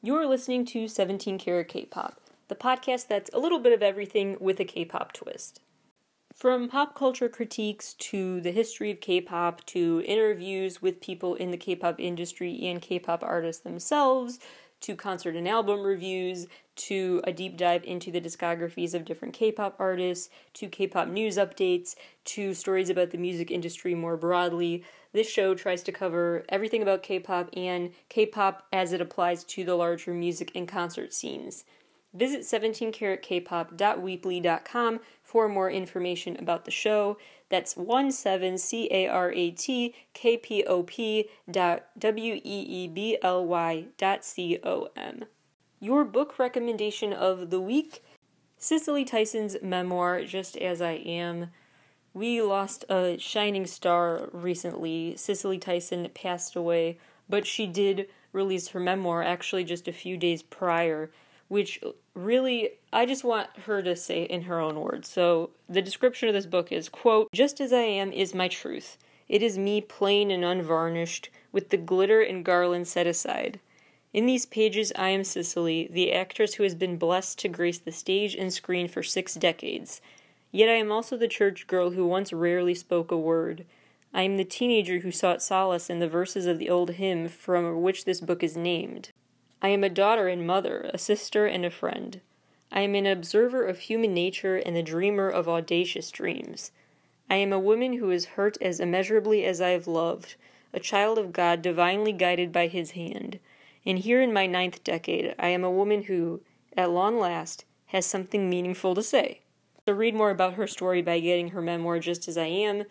You're listening to 17 Carat K-Pop, the podcast that's a little bit of everything with a K-pop twist. From pop culture critiques to the history of K-pop to interviews with people in the K-pop industry and K-pop artists themselves to concert and album reviews to a deep dive into the discographies of different K-pop artists to K-pop news updates to stories about the music industry more broadly. This show tries to cover everything about K pop and K pop as it applies to the larger music and concert scenes. Visit 17caratkpop.weebly.com for more information about the show. That's 17caratKpop dot W-E-E-B-L-Y dot C-O-M. Your book recommendation of the week Cicely Tyson's memoir, Just As I Am. We lost a shining star recently. Cicely Tyson passed away, but she did release her memoir actually just a few days prior, which really I just want her to say in her own words. So the description of this book is quote, "Just as I am is my truth. It is me plain and unvarnished, with the glitter and garland set aside. In these pages I am Cicely, the actress who has been blessed to grace the stage and screen for 6 decades." Yet I am also the church girl who once rarely spoke a word. I am the teenager who sought solace in the verses of the old hymn from which this book is named. I am a daughter and mother, a sister and a friend. I am an observer of human nature and the dreamer of audacious dreams. I am a woman who is hurt as immeasurably as I have loved, a child of God divinely guided by his hand. And here in my ninth decade, I am a woman who, at long last, has something meaningful to say. So read more about her story by getting her memoir Just As I Am,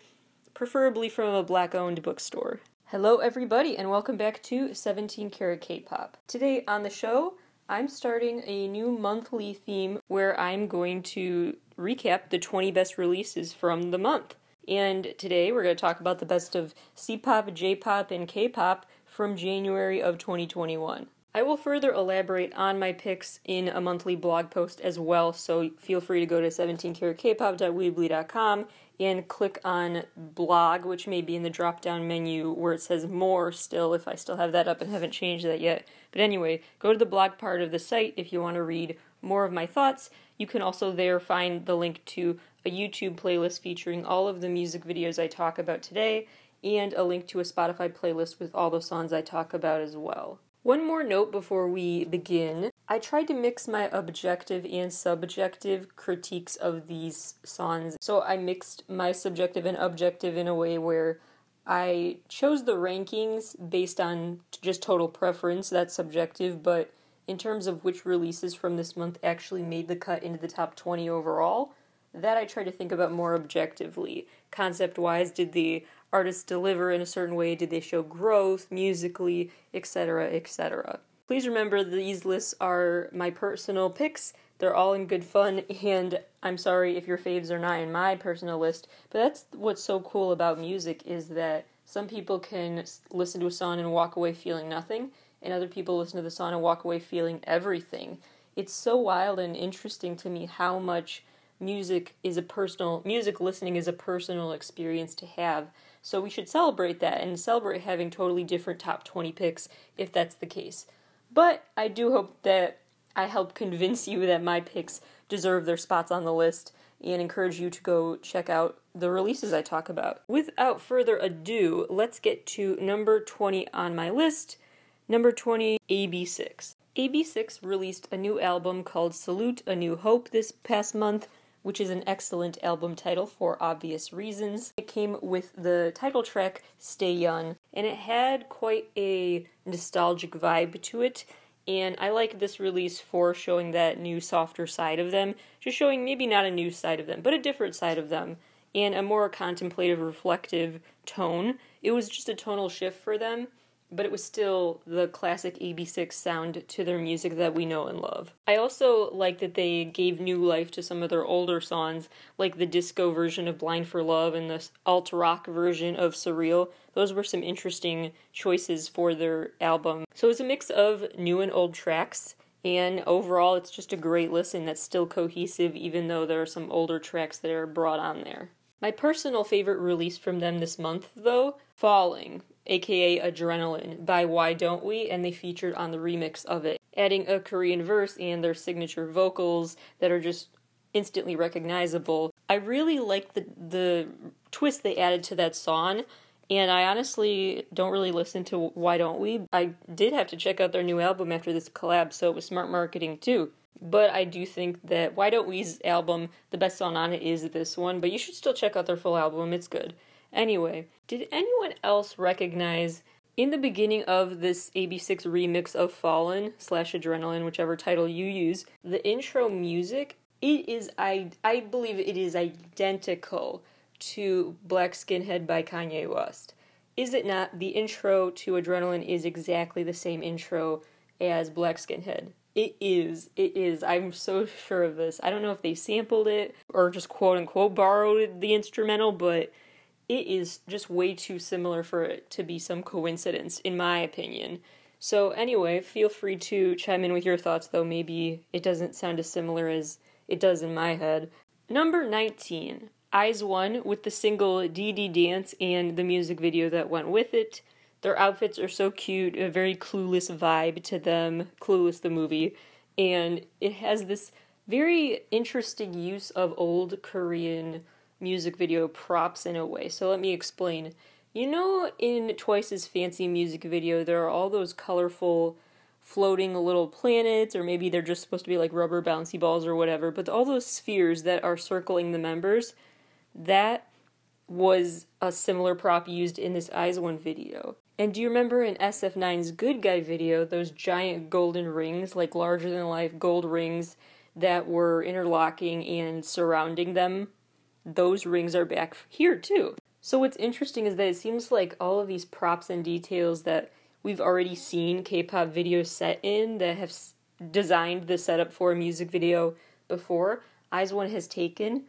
preferably from a black owned bookstore. Hello, everybody, and welcome back to 17 Carat K pop. Today on the show, I'm starting a new monthly theme where I'm going to recap the 20 best releases from the month. And today we're going to talk about the best of C pop, J pop, and K pop from January of 2021. I will further elaborate on my picks in a monthly blog post as well, so feel free to go to 17caratkpop.weebly.com and click on blog, which may be in the drop down menu where it says more still, if I still have that up and haven't changed that yet. But anyway, go to the blog part of the site if you want to read more of my thoughts. You can also there find the link to a YouTube playlist featuring all of the music videos I talk about today and a link to a Spotify playlist with all the songs I talk about as well. One more note before we begin. I tried to mix my objective and subjective critiques of these songs. So I mixed my subjective and objective in a way where I chose the rankings based on just total preference, that's subjective, but in terms of which releases from this month actually made the cut into the top 20 overall, that I try to think about more objectively. Concept wise, did the artists deliver in a certain way? Did they show growth musically, etc., etc.? Please remember these lists are my personal picks. They're all in good fun, and I'm sorry if your faves are not in my personal list, but that's what's so cool about music is that some people can listen to a song and walk away feeling nothing, and other people listen to the song and walk away feeling everything. It's so wild and interesting to me how much music is a personal music listening is a personal experience to have so we should celebrate that and celebrate having totally different top 20 picks if that's the case. But I do hope that I help convince you that my picks deserve their spots on the list and encourage you to go check out the releases I talk about. Without further ado, let's get to number 20 on my list. Number 20, AB6IX. AB6IX released a new album called Salute a New Hope this past month, which is an excellent album title for obvious reasons. It came with the title track Stay Young, and it had quite a nostalgic vibe to it. And I like this release for showing that new, softer side of them, just showing maybe not a new side of them, but a different side of them, and a more contemplative, reflective tone. It was just a tonal shift for them but it was still the classic AB6IX sound to their music that we know and love. I also like that they gave new life to some of their older songs, like the disco version of Blind for Love and the alt rock version of Surreal. Those were some interesting choices for their album. So it's a mix of new and old tracks. And overall, it's just a great listen that's still cohesive, even though there are some older tracks that are brought on there. My personal favorite release from them this month, though, Falling aka Adrenaline, by Why Don't We, and they featured on the remix of it. adding a Korean verse and their signature vocals that are just instantly recognizable. I really like the the twist they added to that song. And I honestly don't really listen to Why Don't We. I did have to check out their new album after this collab, so it was smart marketing too. But I do think that Why Don't We's album, the best song on it is this one, but you should still check out their full album, it's good. Anyway, did anyone else recognize in the beginning of this AB6IX remix of Fallen slash Adrenaline, whichever title you use, the intro music, it is I I believe it is identical to Black Skinhead by Kanye West. Is it not? The intro to Adrenaline is exactly the same intro as Black Skinhead. It is. It is. I'm so sure of this. I don't know if they sampled it or just quote unquote borrowed the instrumental, but it is just way too similar for it to be some coincidence, in my opinion. So, anyway, feel free to chime in with your thoughts, though maybe it doesn't sound as similar as it does in my head. Number 19. IZ*ONE with the single DD Dance and the music video that went with it. Their outfits are so cute, a very clueless vibe to them, Clueless the movie, and it has this very interesting use of old Korean music video props in a way. So let me explain. You know, in Twice as Fancy music video, there are all those colorful floating little planets, or maybe they're just supposed to be like rubber bouncy balls or whatever, but all those spheres that are circling the members that was a similar prop used in this IZ*ONE video. And do you remember in SF9's Good Guy video, those giant golden rings, like larger than life gold rings that were interlocking and surrounding them? Those rings are back here too. So what's interesting is that it seems like all of these props and details that we've already seen K-pop videos set in that have designed the setup for a music video before, IZ*ONE has taken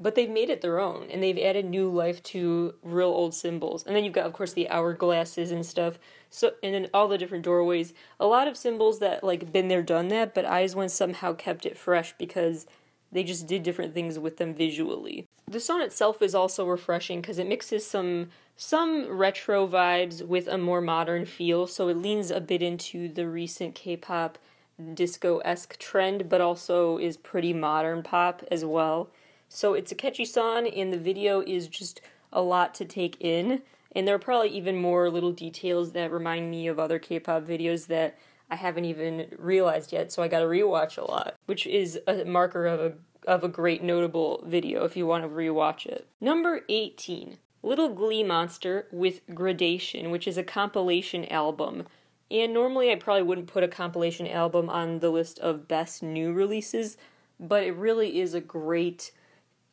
but they've made it their own and they've added new life to real old symbols. And then you've got, of course, the hourglasses and stuff. So, and then all the different doorways. A lot of symbols that like been there, done that, but IZ*ONE somehow kept it fresh because they just did different things with them visually. The song itself is also refreshing because it mixes some some retro vibes with a more modern feel, so it leans a bit into the recent K-pop disco-esque trend, but also is pretty modern pop as well. So it's a catchy song, and the video is just a lot to take in. And there are probably even more little details that remind me of other K pop videos that I haven't even realized yet, so I gotta rewatch a lot, which is a marker of a of a great notable video if you want to rewatch it. Number 18. Little Glee Monster with Gradation, which is a compilation album. And normally I probably wouldn't put a compilation album on the list of best new releases, but it really is a great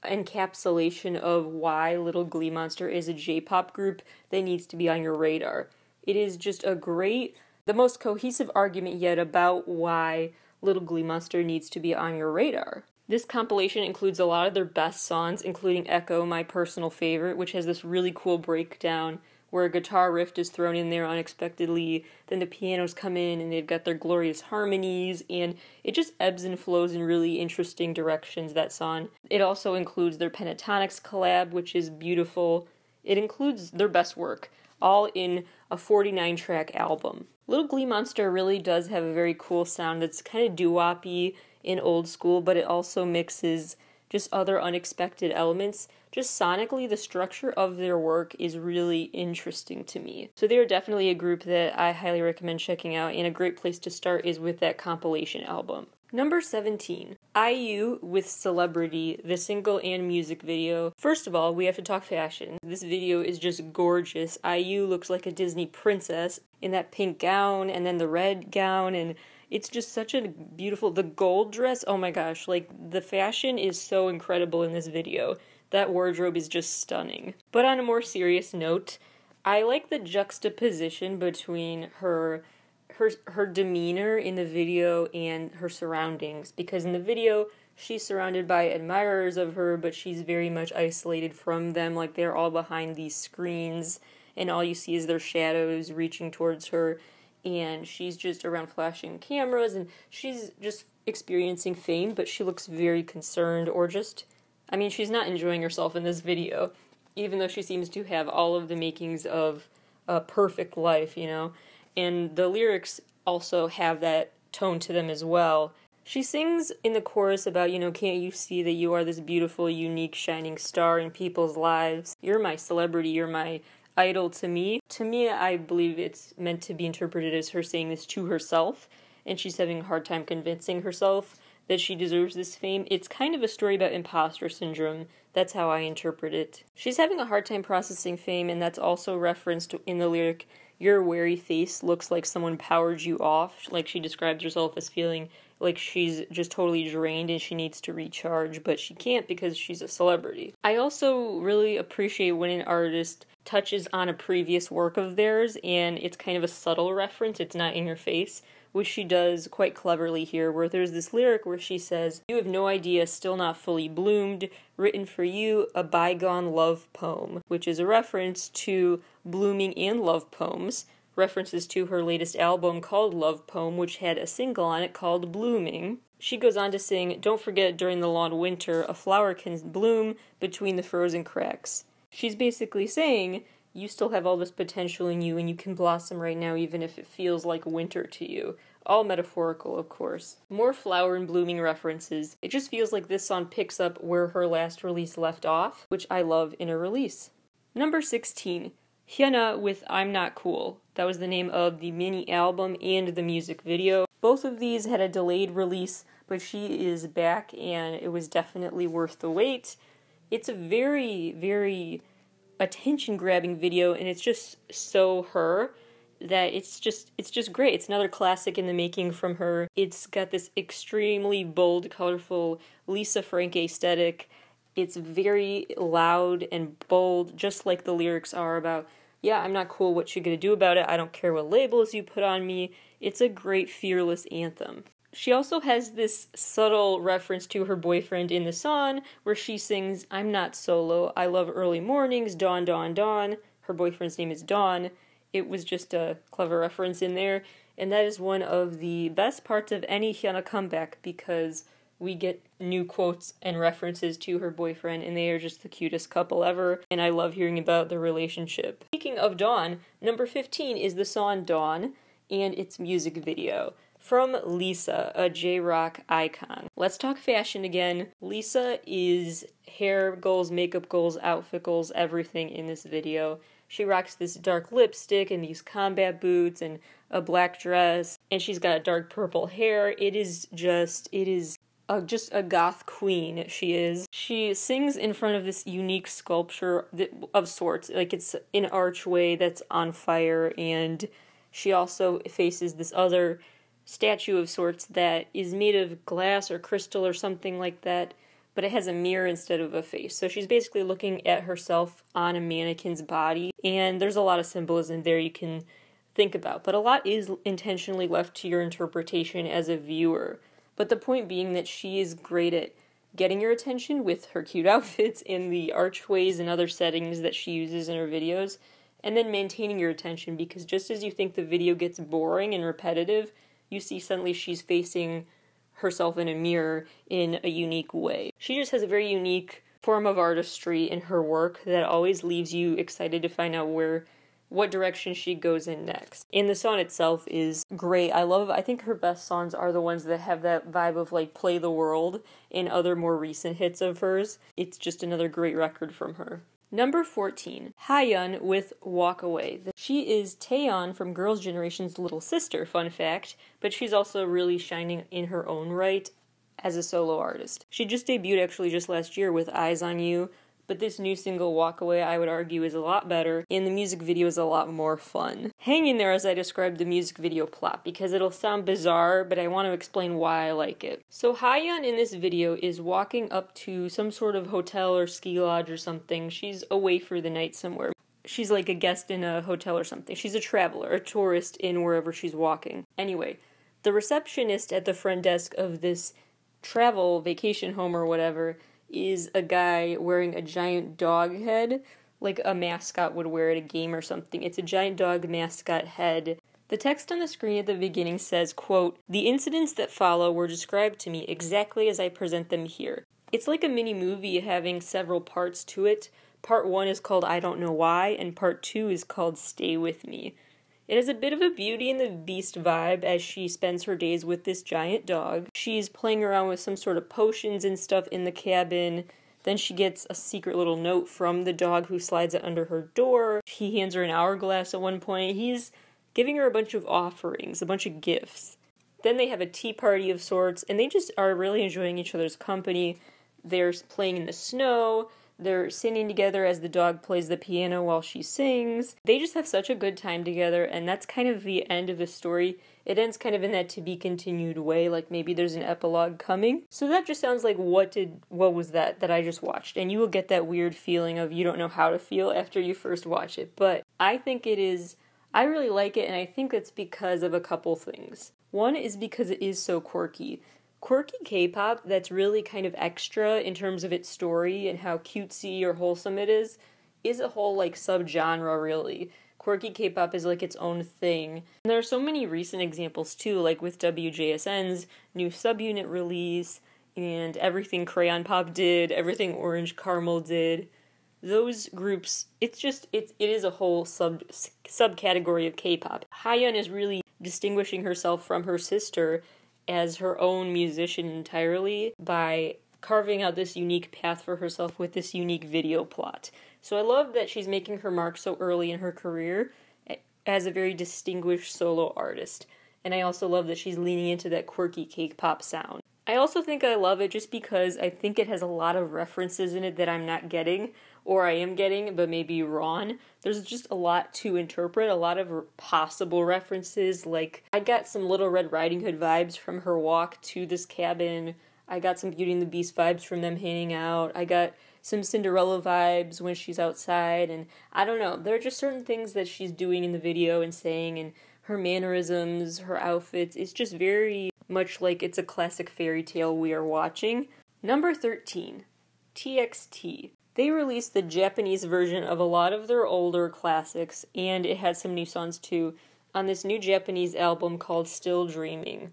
encapsulation of why Little Glee Monster is a J pop group that needs to be on your radar. It is just a great, the most cohesive argument yet about why Little Glee Monster needs to be on your radar. This compilation includes a lot of their best songs, including Echo, my personal favorite, which has this really cool breakdown where a guitar riff is thrown in there unexpectedly, then the pianos come in and they've got their glorious harmonies, and it just ebbs and flows in really interesting directions, that song. It also includes their Pentatonix collab, which is beautiful. It includes their best work, all in a 49 track album. Little Glee Monster really does have a very cool sound that's kind of doo woppy in old school, but it also mixes just other unexpected elements. Just sonically, the structure of their work is really interesting to me. So they're definitely a group that I highly recommend checking out, and a great place to start is with that compilation album. Number 17, IU with Celebrity, the single and music video. First of all, we have to talk fashion. This video is just gorgeous. IU looks like a Disney princess in that pink gown and then the red gown and it's just such a beautiful the gold dress oh my gosh like the fashion is so incredible in this video that wardrobe is just stunning but on a more serious note i like the juxtaposition between her her her demeanor in the video and her surroundings. Because in the video she's surrounded by admirers of her but she's very much isolated from them. Like they're all behind these screens and all you see is their shadows reaching towards her. And she's just around flashing cameras and she's just experiencing fame, but she looks very concerned or just I mean, she's not enjoying herself in this video, even though she seems to have all of the makings of a perfect life, you know. And the lyrics also have that tone to them as well. She sings in the chorus about, you know, can't you see that you are this beautiful, unique, shining star in people's lives? You're my celebrity, you're my idol to me. To me, I believe it's meant to be interpreted as her saying this to herself, and she's having a hard time convincing herself that she deserves this fame. It's kind of a story about imposter syndrome. That's how I interpret it. She's having a hard time processing fame, and that's also referenced in the lyric, Your weary face looks like someone powered you off. Like she describes herself as feeling like she's just totally drained and she needs to recharge, but she can't because she's a celebrity. I also really appreciate when an artist touches on a previous work of theirs and it's kind of a subtle reference, it's not in your face. Which she does quite cleverly here, where there's this lyric where she says, You have no idea, still not fully bloomed, written for you, a bygone love poem, which is a reference to blooming and love poems references to her latest album called Love Poem, which had a single on it called Blooming. She goes on to sing, Don't forget during the long winter, a flower can bloom between the frozen cracks. She's basically saying, You still have all this potential in you and you can blossom right now, even if it feels like winter to you. All metaphorical, of course. More flower and blooming references. It just feels like this song picks up where her last release left off, which I love in a release. Number 16. Hyuna with I'm Not Cool. That was the name of the mini album and the music video. Both of these had a delayed release, but she is back and it was definitely worth the wait. It's a very, very attention grabbing video and it's just so her that it's just it's just great. It's another classic in the making from her. It's got this extremely bold, colorful Lisa Frank aesthetic it's very loud and bold, just like the lyrics are about, yeah, I'm not cool, what you gonna do about it? I don't care what labels you put on me. It's a great, fearless anthem. She also has this subtle reference to her boyfriend in the song where she sings, I'm not solo, I love early mornings, dawn, dawn, dawn. Her boyfriend's name is Dawn. It was just a clever reference in there, and that is one of the best parts of any Hyuna comeback because we get new quotes and references to her boyfriend, and they are just the cutest couple ever. And I love hearing about their relationship. Speaking of Dawn, number 15 is the song Dawn and its music video from Lisa, a J Rock icon. Let's talk fashion again. Lisa is hair goals, makeup goals, outfit goals, everything in this video. She rocks this dark lipstick and these combat boots and a black dress, and she's got dark purple hair. It is just, it is a, just a goth queen she is. She sings in front of this unique sculpture of sorts, like it's an archway that's on fire, and she also faces this other statue of sorts that is made of glass or crystal or something like that, but it has a mirror instead of a face. So she's basically looking at herself on a mannequin's body, and there's a lot of symbolism there you can think about, but a lot is intentionally left to your interpretation as a viewer. But the point being that she is great at getting your attention with her cute outfits in the archways and other settings that she uses in her videos, and then maintaining your attention because just as you think the video gets boring and repetitive, you see suddenly she's facing herself in a mirror in a unique way. She just has a very unique form of artistry in her work that always leaves you excited to find out where what direction she goes in next. And the song itself is great. I love I think her best songs are the ones that have that vibe of like Play the World and other more recent hits of hers. It's just another great record from her. Number 14, Hayeon with Walk Away. She is Taeyeon from Girls' Generation's little sister, fun fact, but she's also really shining in her own right as a solo artist. She just debuted actually just last year with Eyes on You, but this new single, Walk Away, I would argue is a lot better, and the music video is a lot more fun. Hang in there as I describe the music video plot, because it'll sound bizarre, but I want to explain why I like it. So Hayeon in this video is walking up to some sort of hotel or ski lodge or something. She's away for the night somewhere. She's like a guest in a hotel or something. She's a traveler, a tourist in wherever she's walking. Anyway, the receptionist at the front desk of this travel vacation home or whatever is a guy wearing a giant dog head, like a mascot would wear at a game or something. It's a giant dog mascot head. The text on the screen at the beginning says, quote, The incidents that follow were described to me exactly as I present them here. It's like a mini movie having several parts to it. Part one is called I Don't Know Why, and part two is called Stay With Me. It has a bit of a Beauty and the Beast vibe as she spends her days with this giant dog. She's playing around with some sort of potions and stuff in the cabin. Then she gets a secret little note from the dog who slides it under her door. He hands her an hourglass at one point. He's giving her a bunch of offerings, a bunch of gifts. Then they have a tea party of sorts, and they just are really enjoying each other's company. They're playing in the snow. They're singing together as the dog plays the piano while she sings. They just have such a good time together, and that's kind of the end of the story. It ends kind of in that to be continued way, like maybe there's an epilogue coming. So that just sounds like what did what was that that I just watched? And you will get that weird feeling of you don't know how to feel after you first watch it. But I think it is I really like it and I think it's because of a couple things. One is because it is so quirky quirky K-pop that's really kind of extra in terms of its story and how cutesy or wholesome it is is a whole like subgenre really. Quirky K-pop is like its own thing. And there are so many recent examples too, like with WJSN's new subunit release and everything Crayon Pop did, everything Orange Caramel did. Those groups, it's just it's it is a whole sub subcategory of K-pop. Hayeon is really distinguishing herself from her sister as her own musician entirely by carving out this unique path for herself with this unique video plot. So I love that she's making her mark so early in her career as a very distinguished solo artist. And I also love that she's leaning into that quirky K-pop sound. I also think I love it just because I think it has a lot of references in it that I'm not getting, or I am getting, but maybe Ron. There's just a lot to interpret, a lot of possible references. Like, I got some Little Red Riding Hood vibes from her walk to this cabin. I got some Beauty and the Beast vibes from them hanging out. I got some Cinderella vibes when she's outside, and I don't know. There are just certain things that she's doing in the video and saying, and her mannerisms, her outfits. It's just very much like it's a classic fairy tale we are watching. Number 13, TXT. They released the Japanese version of a lot of their older classics, and it had some new songs too, on this new Japanese album called Still Dreaming.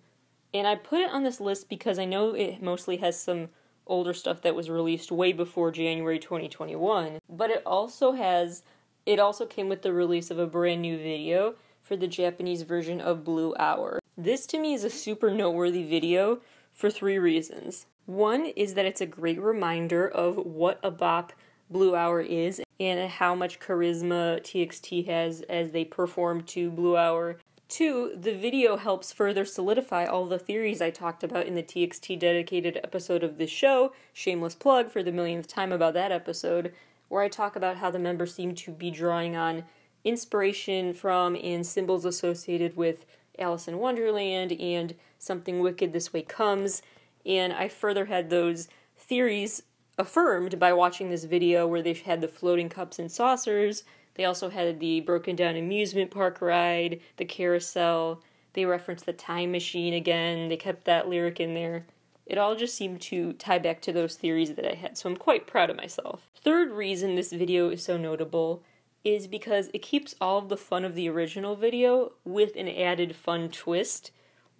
And I put it on this list because I know it mostly has some older stuff that was released way before January 2021, but it also has it also came with the release of a brand new video for the Japanese version of Blue Hour. This to me is a super noteworthy video for three reasons. One is that it's a great reminder of what a bop Blue Hour is and how much charisma TXT has as they perform to Blue Hour. Two, the video helps further solidify all the theories I talked about in the TXT dedicated episode of this show, shameless plug for the millionth time about that episode, where I talk about how the members seem to be drawing on inspiration from and symbols associated with Alice in Wonderland and Something Wicked This Way Comes. And I further had those theories affirmed by watching this video where they had the floating cups and saucers. They also had the broken down amusement park ride, the carousel. They referenced the time machine again. They kept that lyric in there. It all just seemed to tie back to those theories that I had, so I'm quite proud of myself. Third reason this video is so notable is because it keeps all of the fun of the original video with an added fun twist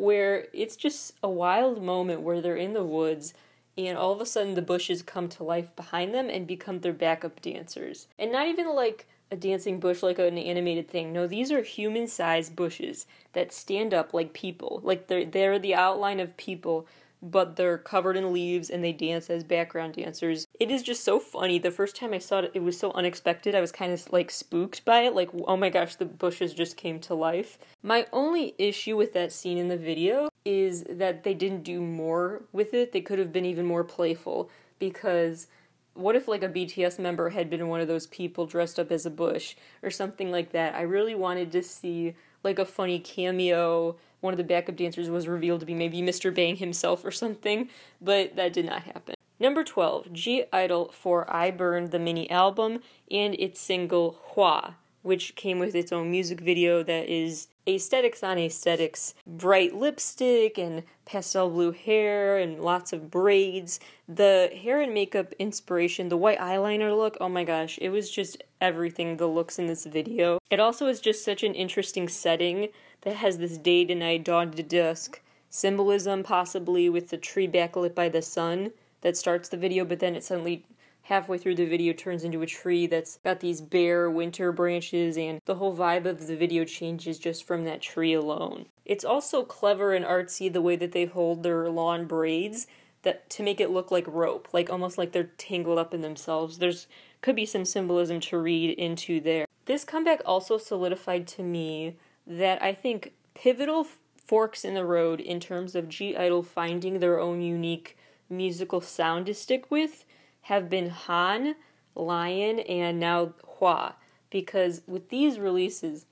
where it's just a wild moment where they're in the woods and all of a sudden the bushes come to life behind them and become their backup dancers. And not even like a dancing bush like an animated thing. No, these are human-sized bushes that stand up like people. Like they're they're the outline of people but they're covered in leaves and they dance as background dancers. It is just so funny. The first time I saw it, it was so unexpected. I was kind of like spooked by it. Like, oh my gosh, the bushes just came to life. My only issue with that scene in the video is that they didn't do more with it. They could have been even more playful because what if like a BTS member had been one of those people dressed up as a bush or something like that? I really wanted to see like a funny cameo one of the backup dancers was revealed to be maybe Mr. Bang himself or something, but that did not happen. Number 12, (G)I-DLE for I Burned the mini album and its single HWAA, which came with its own music video that is aesthetics on aesthetics. Bright lipstick and pastel blue hair and lots of braids. The hair and makeup inspiration, the white eyeliner look, oh my gosh, it was just everything the looks in this video. It also is just such an interesting setting that has this day to night, dawn to dusk symbolism, possibly with the tree backlit by the sun that starts the video, but then it suddenly halfway through the video turns into a tree that's got these bare winter branches and the whole vibe of the video changes just from that tree alone. It's also clever and artsy the way that they hold their lawn braids that to make it look like rope, like almost like they're tangled up in themselves. There's could be some symbolism to read into there. This comeback also solidified to me that I think pivotal forks in the road in terms of (G)I-DLE finding their own unique musical sound to stick with have been HANN, Lion, and now HWAA, Because with these releases,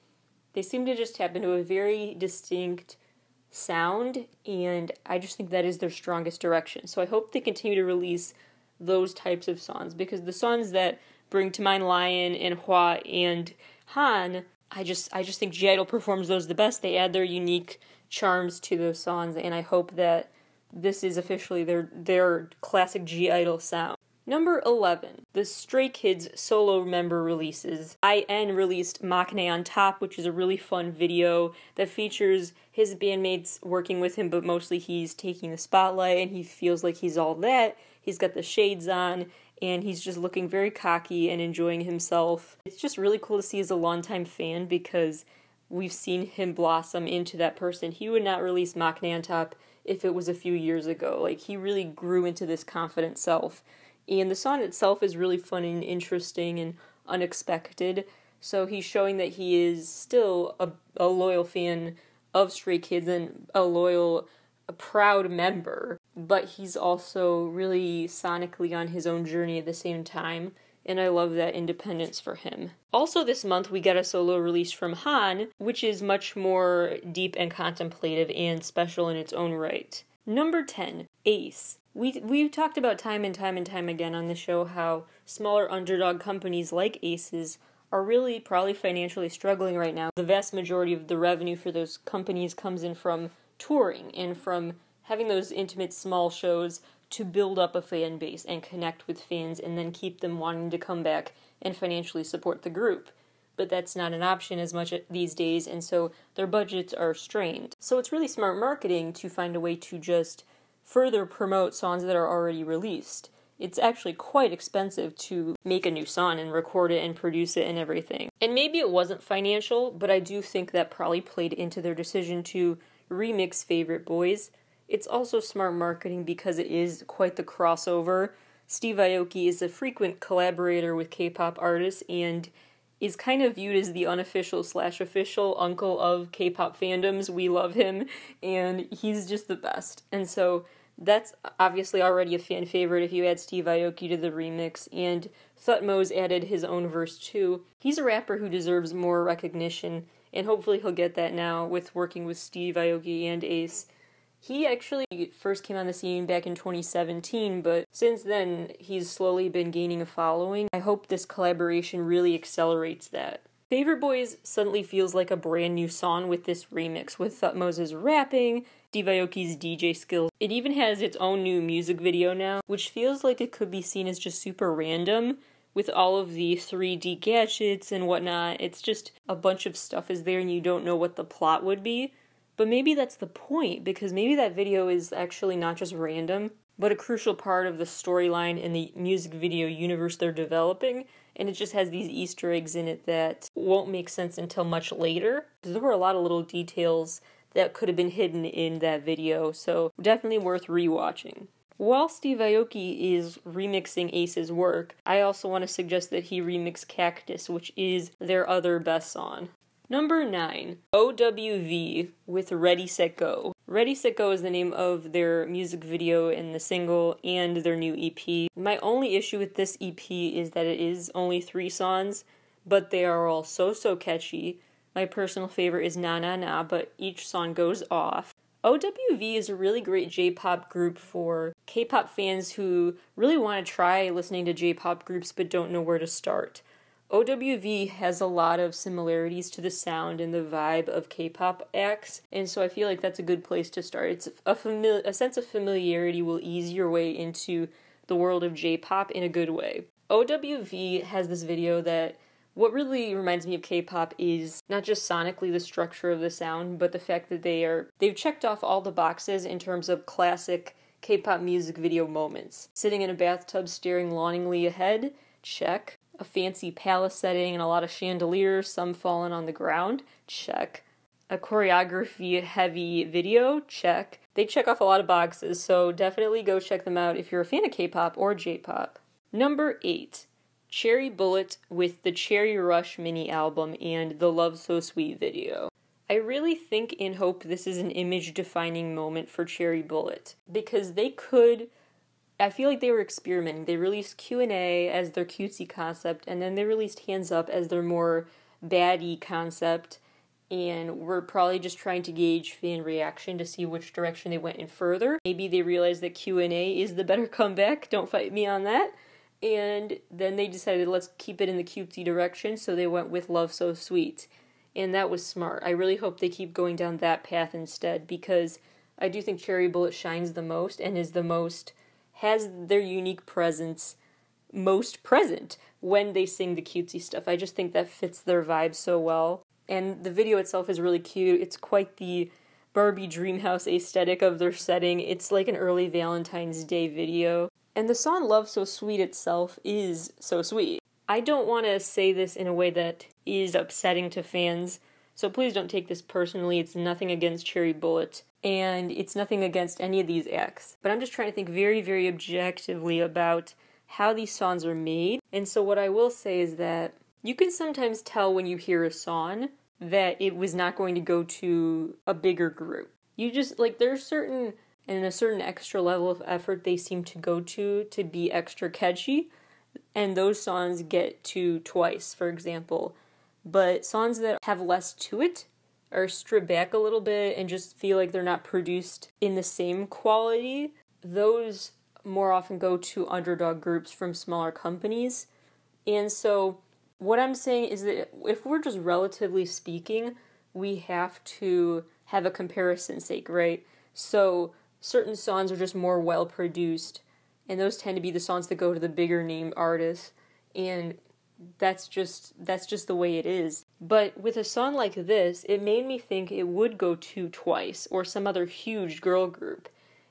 they seem to just tap into a very distinct sound, and I just think that is their strongest direction. So I hope they continue to release those types of songs because the songs that bring to mind Lion and HWAA and HANN, I just I just think (G)I-DLE performs those the best. They add their unique charms to those songs, and I hope that this is officially their their classic (G)I-DLE sound. Number 11, the Stray Kids solo member releases. IN released Maknae on Top, which is a really fun video that features his bandmates working with him, but mostly he's taking the spotlight and he feels like he's all that. He's got the shades on and he's just looking very cocky and enjoying himself. It's just really cool to see as a longtime fan because we've seen him blossom into that person. He would not release Maknae on Top if it was a few years ago. Like, he really grew into this confident self and the song itself is really fun and interesting and unexpected. So he's showing that he is still a, a loyal fan of Stray Kids and a loyal, a proud member, but he's also really sonically on his own journey at the same time. And I love that independence for him. Also, this month we get a solo release from Han, which is much more deep and contemplative and special in its own right. Number 10, A.C.E. We we've talked about time and time and time again on the show how smaller underdog companies like Aces are really probably financially struggling right now. The vast majority of the revenue for those companies comes in from touring and from having those intimate small shows to build up a fan base and connect with fans and then keep them wanting to come back and financially support the group. But that's not an option as much these days, and so their budgets are strained. So it's really smart marketing to find a way to just further promote songs that are already released. It's actually quite expensive to make a new song and record it and produce it and everything. And maybe it wasn't financial, but I do think that probably played into their decision to remix Favorite Boys. It's also smart marketing because it is quite the crossover. Steve Aoki is a frequent collaborator with K pop artists and is kind of viewed as the unofficial slash official uncle of K pop fandoms. We love him, and he's just the best. And so that's obviously already a fan favorite if you add Steve Aoki to the remix, and Thutmose added his own verse too. He's a rapper who deserves more recognition, and hopefully he'll get that now with working with Steve Aoki and A.C.E. He actually first came on the scene back in 2017, but since then he's slowly been gaining a following. I hope this collaboration really accelerates that. Favorite Boys suddenly feels like a brand new song with this remix, with Thutmose's rapping, Steve Aoki's DJ skills. It even has its own new music video now, which feels like it could be seen as just super random with all of the 3D gadgets and whatnot. It's just a bunch of stuff is there and you don't know what the plot would be. But maybe that's the point, because maybe that video is actually not just random, but a crucial part of the storyline in the music video universe they're developing. And it just has these Easter eggs in it that won't make sense until much later. There were a lot of little details that could have been hidden in that video, so definitely worth rewatching. While Steve Aoki is remixing A.C.E's work, I also want to suggest that he remix Cactus, which is their other best song. Number 9, OWV with Ready Set Go. Ready Set Go is the name of their music video and the single and their new EP. My only issue with this EP is that it is only three songs, but they are all so so catchy. My personal favorite is Na Na Na, but each song goes off. OWV is a really great J pop group for K pop fans who really want to try listening to J pop groups but don't know where to start. OWV has a lot of similarities to the sound and the vibe of K-pop acts, and so I feel like that's a good place to start. It's a a sense of familiarity will ease your way into the world of J-pop in a good way. OWV has this video that what really reminds me of K-pop is not just sonically the structure of the sound, but the fact that they are they've checked off all the boxes in terms of classic K pop music video moments. Sitting in a bathtub staring longingly ahead, check. A fancy palace setting and a lot of chandeliers, some fallen on the ground, check. A choreography heavy video, check. They check off a lot of boxes, so definitely go check them out if you're a fan of K pop or J pop. Number 8. Cherry Bullet with the Cherry Rush mini album and the Love So Sweet video. I really think and hope this is an image defining moment for Cherry Bullet because they could I feel like they were experimenting. They released Q&A as their cutesy concept and then they released Hands Up as their more baddie concept and we're probably just trying to gauge fan reaction to see which direction they went in further. Maybe they realized that Q&A is the better comeback. Don't fight me on that. And then they decided let's keep it in the cutesy direction, so they went with Love So Sweet and that was smart. I really hope they keep going down that path instead because I do think Cherry Bullet shines the most and is the most has their unique presence most present when they sing the cutesy stuff. I just think that fits their vibe so well. And the video itself is really cute. It's quite the Barbie Dreamhouse aesthetic of their setting. It's like an early Valentine's Day video. And the song Love So Sweet itself is so sweet. I don't want to say this in a way that is upsetting to fans, so please don't take this personally. It's nothing against Cherry Bullet, and it's nothing against any of these acts. But I'm just trying to think very, very objectively about how these songs are made. And so, what I will say is that you can sometimes tell when you hear a song that it was not going to go to a bigger group. You just, like, there's certain and a certain extra level of effort they seem to go to to be extra catchy and those songs get to twice, for example. But songs that have less to it are stripped back a little bit and just feel like they're not produced in the same quality, those more often go to underdog groups from smaller companies. And so, what I'm saying is that if we're just relatively speaking, we have to have a comparison sake, right? So, certain songs are just more well produced and those tend to be the songs that go to the bigger name artists and that's just that's just the way it is. But with a song like this it made me think it would go to twice or some other huge girl group.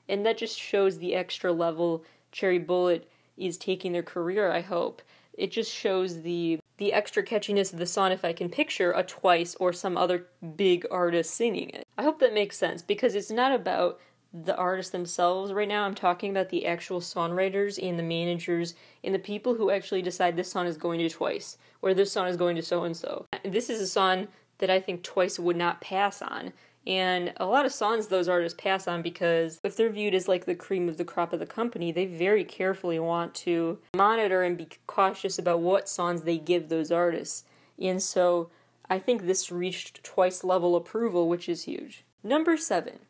And that just shows the extra level cherry bullet is taking their career i hope. It just shows the the extra catchiness of the song if i can picture a twice or some other big artist singing it. I hope that makes sense because it's not about the artists themselves right now. I'm talking about the actual songwriters and the managers and the people who actually decide this song is going to Twice or this song is going to so and so. This is a song that I think Twice would not pass on. And a lot of songs those artists pass on because if they're viewed as like the cream of the crop of the company, they very carefully want to monitor and be cautious about what songs they give those artists. And so I think this reached twice level approval, which is huge. Number seven,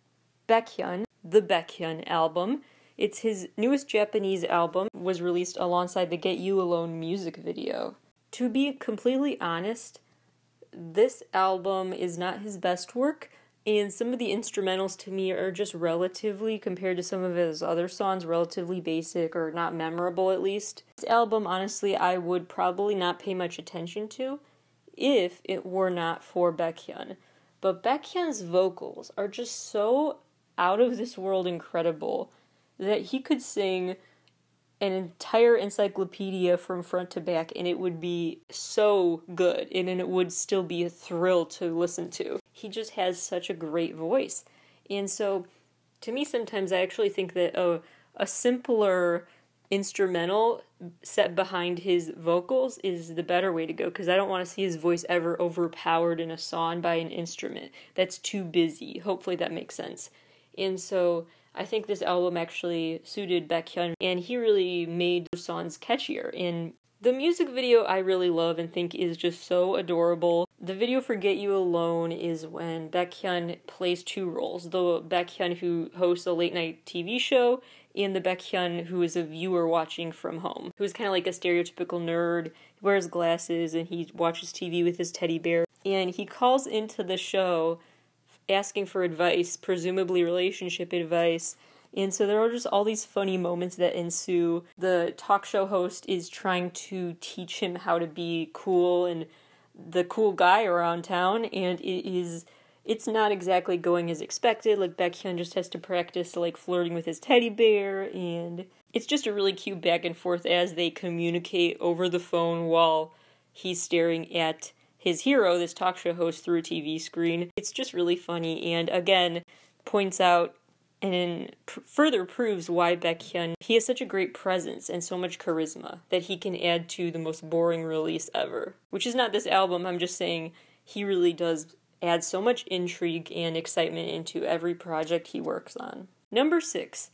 Baekhyun the Baekhyun album. It's his newest Japanese album, was released alongside the Get You Alone music video. To be completely honest, this album is not his best work, and some of the instrumentals to me are just relatively, compared to some of his other songs, relatively basic or not memorable at least. This album, honestly, I would probably not pay much attention to if it were not for Baekhyun. But Baekhyun's vocals are just so out of this world incredible that he could sing an entire encyclopedia from front to back and it would be so good and and it would still be a thrill to listen to. He just has such a great voice. And so to me sometimes I actually think that a a simpler instrumental set behind his vocals is the better way to go because I don't want to see his voice ever overpowered in a song by an instrument. That's too busy. Hopefully that makes sense. And so I think this album actually suited Baekhyun, and he really made the songs catchier. And the music video I really love and think is just so adorable. The video for Get You Alone is when Baekhyun plays two roles the Baekhyun who hosts a late night TV show, and the Baekhyun who is a viewer watching from home, who's kind of like a stereotypical nerd. Wears glasses and he watches TV with his teddy bear. And he calls into the show asking for advice, presumably relationship advice. And so there are just all these funny moments that ensue. The talk show host is trying to teach him how to be cool and the cool guy around town, and it is it's not exactly going as expected. Like Baekhyun just has to practice like flirting with his teddy bear and it's just a really cute back and forth as they communicate over the phone while he's staring at his hero, this talk show host, through a TV screen. It's just really funny and again points out and pr- further proves why Baekhyun he has such a great presence and so much charisma that he can add to the most boring release ever. Which is not this album. I'm just saying he really does add so much intrigue and excitement into every project he works on. Number six,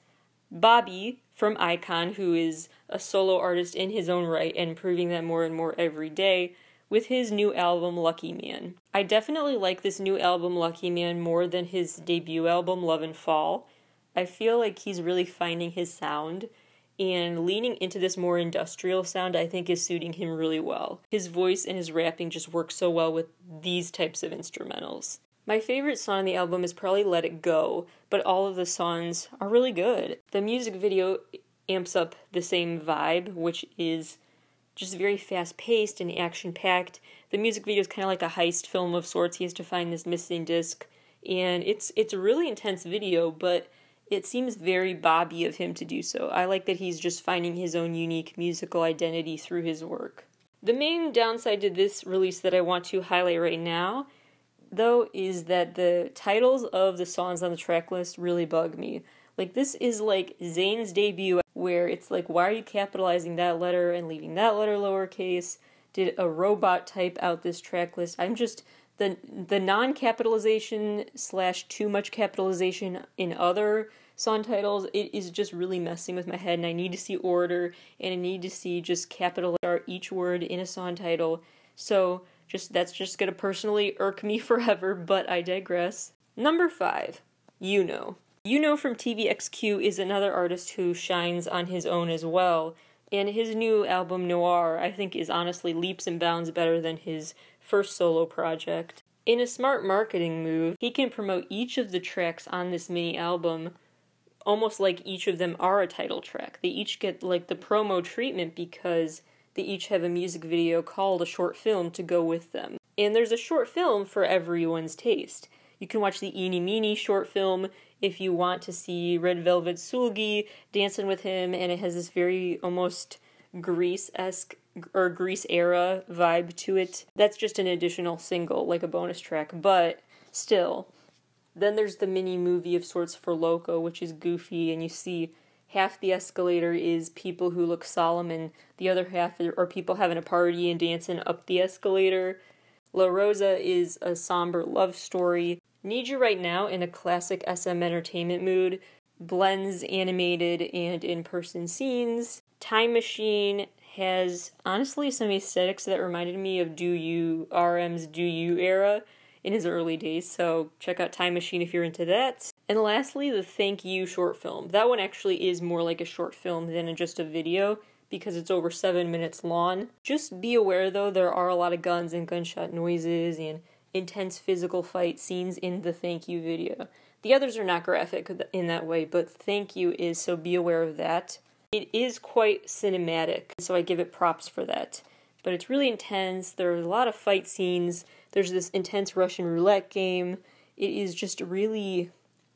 Bobby from iKON who is a solo artist in his own right and proving that more and more every day with his new album Lucky Man. I definitely like this new album Lucky Man more than his debut album Love and Fall. I feel like he's really finding his sound and leaning into this more industrial sound I think is suiting him really well. His voice and his rapping just work so well with these types of instrumentals. My favorite song on the album is probably Let It Go, but all of the songs are really good. The music video amps up the same vibe, which is just very fast paced and action packed. The music video is kind of like a heist film of sorts. He has to find this missing disc, and it's it's a really intense video, but it seems very Bobby of him to do so. I like that he's just finding his own unique musical identity through his work. The main downside to this release that I want to highlight right now, though, is that the titles of the songs on the track list really bug me. Like, this is like Zayn's debut, where it's like, why are you capitalizing that letter and leaving that letter lowercase? Did a robot type out this track list? I'm just the the non capitalization slash too much capitalization in other song titles it is just really messing with my head and I need to see order and I need to see just capital start each word in a song title so just that's just gonna personally irk me forever but I digress number five Yuno know from TVXQ is another artist who shines on his own as well and his new album Noir I think is honestly leaps and bounds better than his first solo project. In a smart marketing move, he can promote each of the tracks on this mini album almost like each of them are a title track. They each get like the promo treatment because they each have a music video called a short film to go with them. And there's a short film for everyone's taste. You can watch the Eeny Meeny short film if you want to see Red Velvet Seulgi dancing with him, and it has this very almost Grease esque or Grease era vibe to it. That's just an additional single, like a bonus track, but still. Then there's the mini movie of sorts for Loco, which is goofy, and you see half the escalator is people who look solemn, and the other half are people having a party and dancing up the escalator. La Rosa is a somber love story. Need You Right Now in a classic SM entertainment mood blends animated and in person scenes. Time Machine has honestly some aesthetics that reminded me of Do You RM's Do You era in his early days, so check out Time Machine if you're into that. And lastly, the Thank You short film. That one actually is more like a short film than just a video because it's over seven minutes long. Just be aware though, there are a lot of guns and gunshot noises and intense physical fight scenes in the Thank You video. The others are not graphic in that way, but Thank You is, so be aware of that. It is quite cinematic, so I give it props for that. But it's really intense. There's a lot of fight scenes. There's this intense Russian roulette game. It is just really,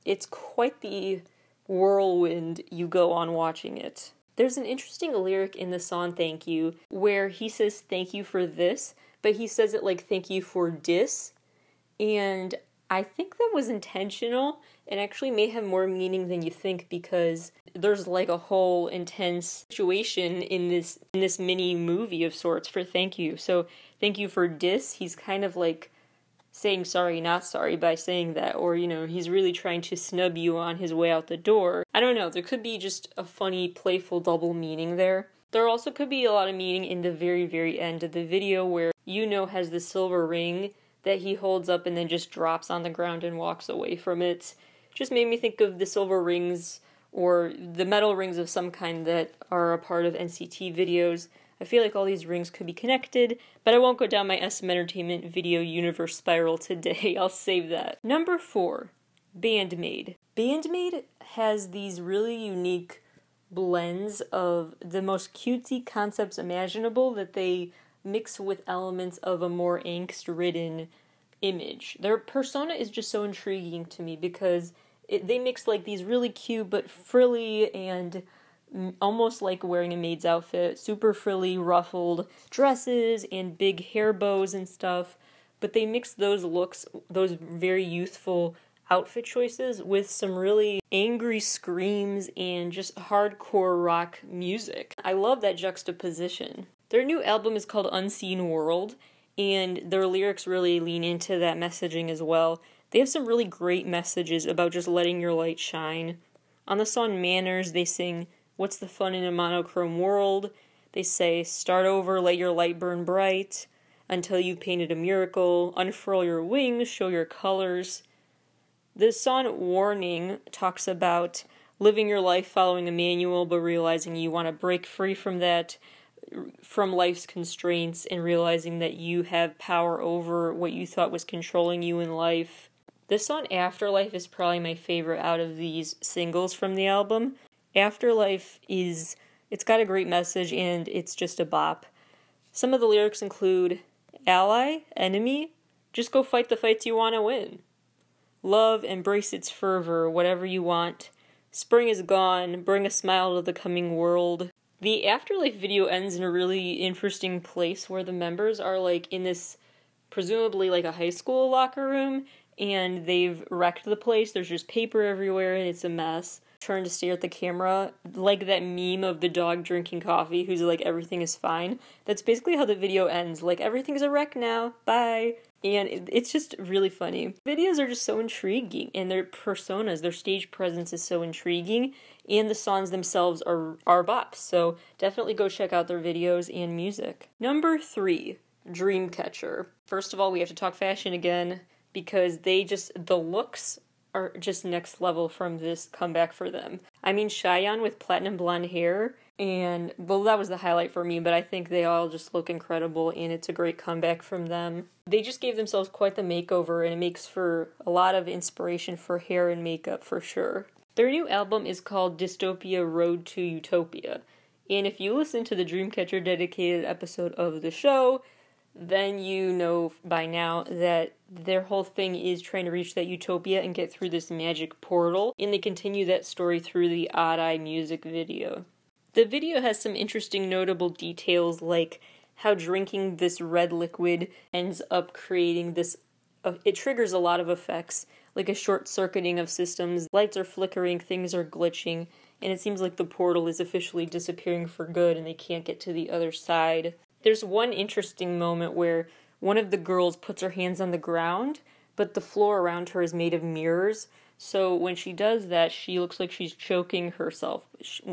it's quite the whirlwind you go on watching it. There's an interesting lyric in the song Thank You where he says thank you for this, but he says it like thank you for dis. And I think that was intentional and actually may have more meaning than you think because there's like a whole intense situation in this in this mini movie of sorts for thank you. So thank you for dis. He's kind of like saying sorry, not sorry by saying that, or you know, he's really trying to snub you on his way out the door. I don't know, there could be just a funny, playful double meaning there. There also could be a lot of meaning in the very, very end of the video where Yunho has the silver ring that he holds up and then just drops on the ground and walks away from it. Just made me think of the silver rings or the metal rings of some kind that are a part of NCT videos. I feel like all these rings could be connected, but I won't go down my SM Entertainment video universe spiral today. I'll save that. Number four, BAND-MAID. BAND-MAID has these really unique blends of the most cutesy concepts imaginable that they mix with elements of a more angst ridden image. Their persona is just so intriguing to me because it, they mix like these really cute but frilly and almost like wearing a maid's outfit, super frilly, ruffled dresses and big hair bows and stuff. But they mix those looks, those very youthful outfit choices, with some really angry screams and just hardcore rock music. I love that juxtaposition. Their new album is called Unseen World, and their lyrics really lean into that messaging as well. They have some really great messages about just letting your light shine. On the song Manners, they sing, What's the fun in a monochrome world? They say, Start over, let your light burn bright. Until you've painted a miracle, unfurl your wings, show your colors. The song Warning talks about living your life following a manual, but realizing you want to break free from that, from life's constraints, and realizing that you have power over what you thought was controlling you in life. This song Afterlife is probably my favorite out of these singles from the album. Afterlife is it's got a great message and it's just a bop. Some of the lyrics include ally, enemy, just go fight the fights you want to win. Love, embrace its fervor, whatever you want. Spring is gone, bring a smile to the coming world. The Afterlife video ends in a really interesting place where the members are like in this presumably like a high school locker room and they've wrecked the place. There's just paper everywhere and it's a mess. Turn to stare at the camera, like that meme of the dog drinking coffee who's like, everything is fine. That's basically how the video ends. Like, everything's a wreck now, bye. And it's just really funny. Videos are just so intriguing, and their personas, their stage presence is so intriguing, and the songs themselves are, are bops. So definitely go check out their videos and music. Number three, Dreamcatcher. First of all, we have to talk fashion again because they just the looks are just next level from this comeback for them. I mean, Siyeon with platinum blonde hair, and well, that was the highlight for me, but I think they all just look incredible, and it's a great comeback from them. They just gave themselves quite the makeover, and it makes for a lot of inspiration for hair and makeup for sure. Their new album is called Dystopia Road to Utopia, and if you listen to the Dreamcatcher dedicated episode of the show, then you know by now that their whole thing is trying to reach that utopia and get through this magic portal, and they continue that story through the Odd Eye music video. The video has some interesting, notable details like how drinking this red liquid ends up creating this. Uh, it triggers a lot of effects, like a short circuiting of systems, lights are flickering, things are glitching, and it seems like the portal is officially disappearing for good and they can't get to the other side. There's one interesting moment where one of the girls puts her hands on the ground, but the floor around her is made of mirrors. So when she does that, she looks like she's choking herself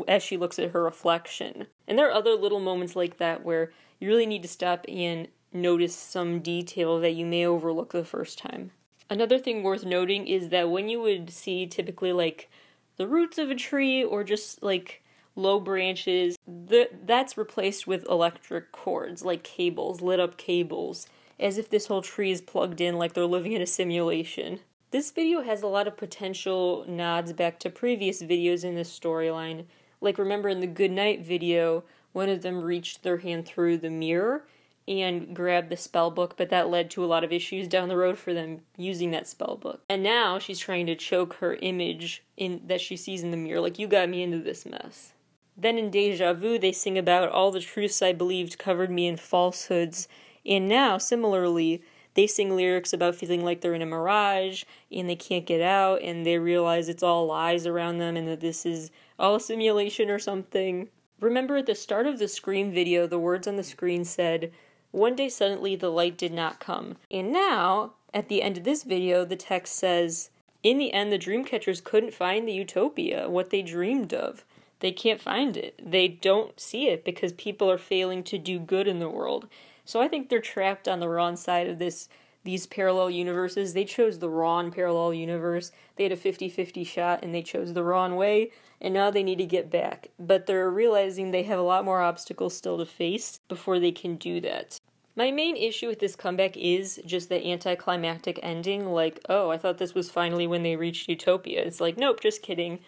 as she looks at her reflection. And there are other little moments like that where you really need to stop and notice some detail that you may overlook the first time. Another thing worth noting is that when you would see typically like the roots of a tree or just like low branches. The, that's replaced with electric cords, like cables, lit up cables, as if this whole tree is plugged in like they're living in a simulation. This video has a lot of potential nods back to previous videos in this storyline. Like, remember in the Goodnight video, one of them reached their hand through the mirror and grabbed the spell book, but that led to a lot of issues down the road for them using that spell book. And now she's trying to choke her image in that she sees in the mirror, like you got me into this mess. Then in Deja Vu, they sing about all the truths I believed covered me in falsehoods. And now, similarly, they sing lyrics about feeling like they're in a mirage and they can't get out and they realize it's all lies around them and that this is all a simulation or something. Remember at the start of the Scream video, the words on the screen said, One day suddenly the light did not come. And now, at the end of this video, the text says, In the end, the dreamcatchers couldn't find the utopia, what they dreamed of they can't find it. They don't see it because people are failing to do good in the world. So I think they're trapped on the wrong side of this these parallel universes. They chose the wrong parallel universe. They had a 50-50 shot and they chose the wrong way and now they need to get back. But they're realizing they have a lot more obstacles still to face before they can do that. My main issue with this comeback is just the anticlimactic ending like, "Oh, I thought this was finally when they reached utopia." It's like, "Nope, just kidding."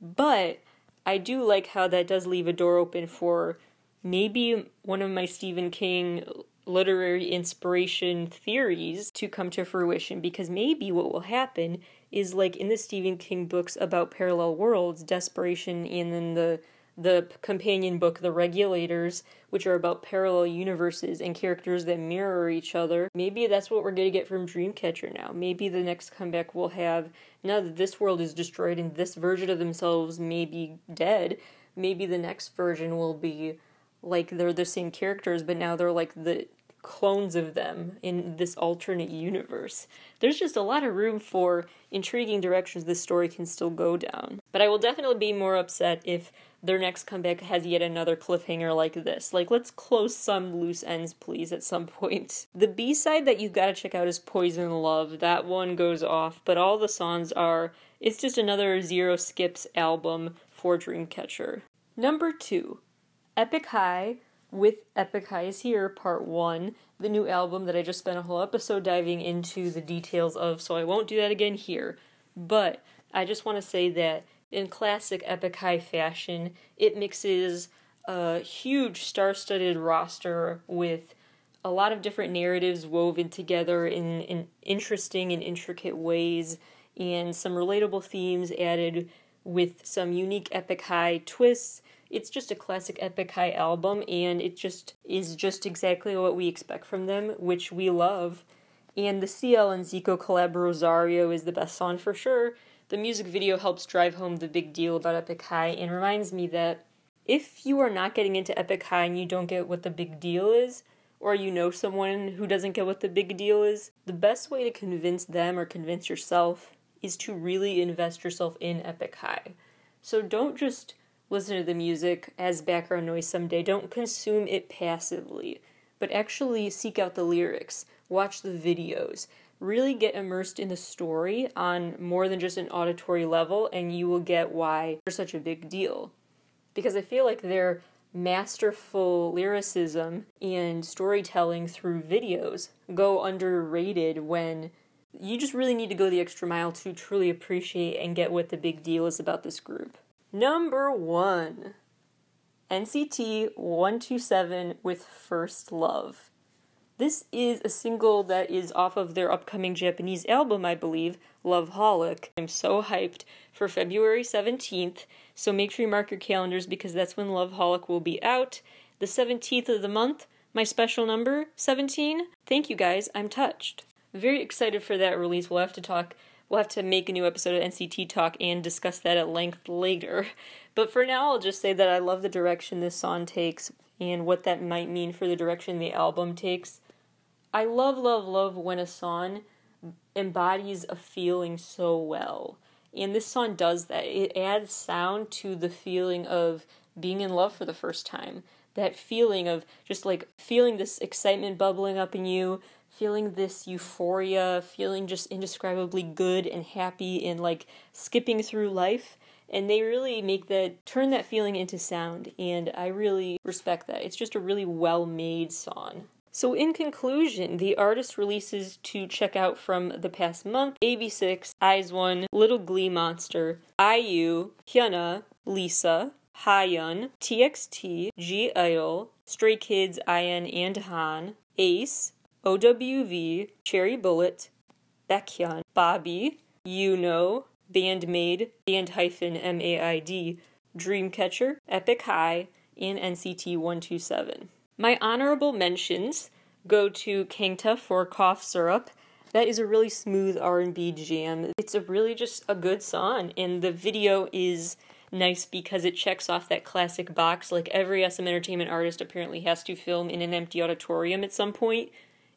But I do like how that does leave a door open for maybe one of my Stephen King literary inspiration theories to come to fruition because maybe what will happen is like in the Stephen King books about parallel worlds, Desperation, and then the the companion book, The Regulators, which are about parallel universes and characters that mirror each other. Maybe that's what we're going to get from Dreamcatcher now. Maybe the next comeback will have, now that this world is destroyed and this version of themselves may be dead, maybe the next version will be like they're the same characters, but now they're like the clones of them in this alternate universe. There's just a lot of room for intriguing directions this story can still go down. But I will definitely be more upset if their next comeback has yet another cliffhanger like this. Like, let's close some loose ends, please, at some point. The B side that you've got to check out is Poison Love. That one goes off, but all the songs are. It's just another Zero Skips album for Dreamcatcher. Number two, Epic High with Epic High is Here, Part 1, the new album that I just spent a whole episode diving into the details of, so I won't do that again here. But I just want to say that in classic Epic High fashion, it mixes a huge star studded roster with a lot of different narratives woven together in, in interesting and intricate ways, and some relatable themes added with some unique Epic High twists. It's just a classic epic high album and it just is just exactly what we expect from them which we love. And the cl and zico collab rosario is the best song for sure the music video helps drive home the big deal about epic high and reminds me that if you are not getting into epic high and you don't get what the big deal is or you know someone who doesn't get what the big deal is the best way to convince them or convince yourself is to really invest yourself in epic high. So don't just listen to the music as background noise someday. Don't consume it passively, but actually seek out the lyrics, watch the videos, really get immersed in the story on more than just an auditory level, and you will get why they're such a big deal. Because I feel like their masterful lyricism and storytelling through videos go underrated when you just really need to go the extra mile to truly appreciate and get what the big deal is about this group. Number one NCT 127 with First Love. This is a single that is off of their upcoming Japanese album, I believe, Loveholic. I'm so hyped for February 17th, so make sure you mark your calendars because that's when Loveholic will be out. The 17th of the month, my special number, 17. Thank you guys, I'm touched. Very excited for that release. We'll have to talk We'll have to make a new episode of NCT Talk and discuss that at length later. But for now, I'll just say that I love the direction this song takes and what that might mean for the direction the album takes. I love, love, love when a song embodies a feeling so well. And this song does that. It adds sound to the feeling of being in love for the first time. That feeling of just like feeling this excitement bubbling up in you, feeling this euphoria, feeling just indescribably good and happy and like skipping through life. And they really make that turn that feeling into sound, and I really respect that. It's just a really well made song. So, in conclusion, the artist releases to check out from the past month AB6IX, Eyes One, Little Glee Monster, IU, Hyuna, Lisa, Hayeon, TXT, (G)I-DLE, Stray Kids, IN and Han, A.C.E, OWV, Cherry Bullet, Baekhyun, Bobby, You Know, BAND-MAID, Band hyphen MAID, Dreamcatcher, Epic High, and NCT 127. My honorable mentions go to Kangta for Cough Syrup. That is a really smooth R&B jam. It's a really just a good song and the video is nice because it checks off that classic box like every SM entertainment artist apparently has to film in an empty auditorium at some point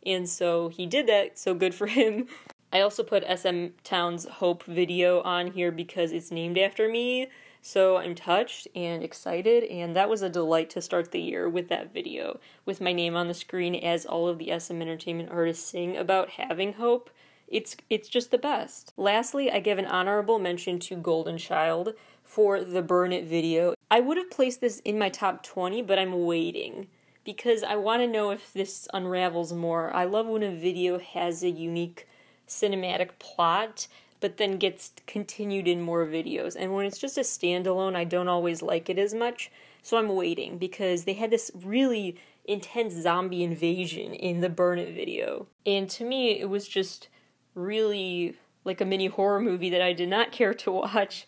and so he did that, so good for him. I also put SM Town's Hope video on here because it's named after me, so I'm touched and excited, and that was a delight to start the year with that video, with my name on the screen as all of the SM Entertainment artists sing about having hope. It's it's just the best. Lastly, I give an honorable mention to Golden Child for the Burn It video. I would have placed this in my top 20, but I'm waiting because I want to know if this unravels more. I love when a video has a unique cinematic plot but then gets continued in more videos. And when it's just a standalone, I don't always like it as much. So I'm waiting because they had this really intense zombie invasion in the Burn It video. And to me, it was just really like a mini horror movie that I did not care to watch.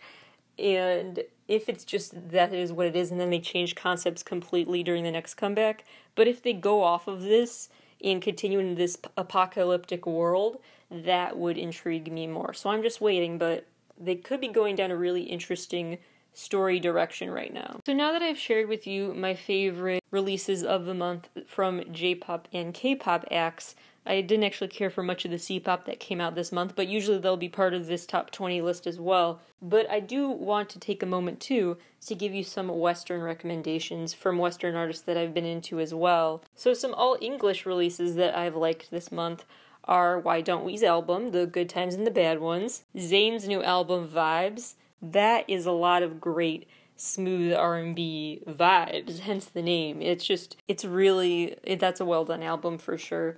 And if it's just that is what it is, and then they change concepts completely during the next comeback. But if they go off of this and continue in this apocalyptic world, that would intrigue me more. So I'm just waiting, but they could be going down a really interesting story direction right now. So now that I've shared with you my favorite releases of the month from J-pop and K-pop acts, I didn't actually care for much of the C-pop that came out this month, but usually they'll be part of this top 20 list as well. But I do want to take a moment too to give you some Western recommendations from Western artists that I've been into as well. So some all English releases that I've liked this month are Why Don't We's album, The Good Times and the Bad Ones, Zayn's new album Vibes, that is a lot of great smooth R&B vibes, hence the name. It's just it's really it, that's a well done album for sure.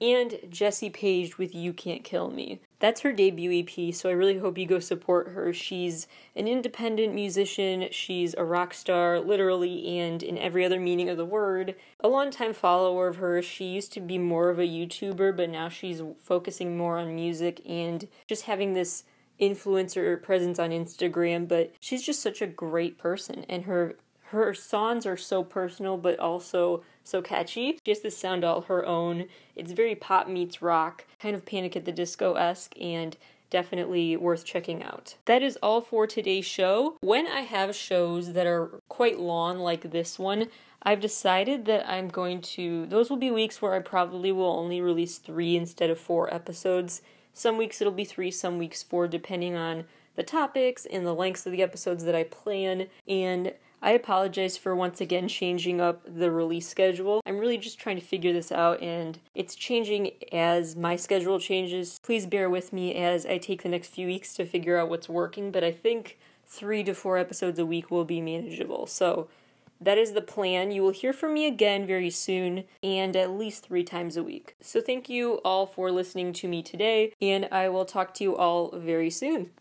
And Jessie Paege with You Can't Kill Me. That's her debut EP, so I really hope you go support her. She's an independent musician, she's a rock star, literally and in every other meaning of the word. A longtime follower of hers, she used to be more of a YouTuber, but now she's focusing more on music and just having this influencer presence on Instagram, but she's just such a great person and her her songs are so personal but also so catchy. She has this sound all her own. It's very pop meets rock, kind of panic at the disco esque and definitely worth checking out. That is all for today's show. When I have shows that are quite long like this one, I've decided that I'm going to, those will be weeks where I probably will only release three instead of four episodes some weeks it'll be three, some weeks four, depending on the topics and the lengths of the episodes that I plan. And I apologize for once again changing up the release schedule. I'm really just trying to figure this out and it's changing as my schedule changes. Please bear with me as I take the next few weeks to figure out what's working, but I think three to four episodes a week will be manageable. So that is the plan. You will hear from me again very soon and at least three times a week. So, thank you all for listening to me today, and I will talk to you all very soon.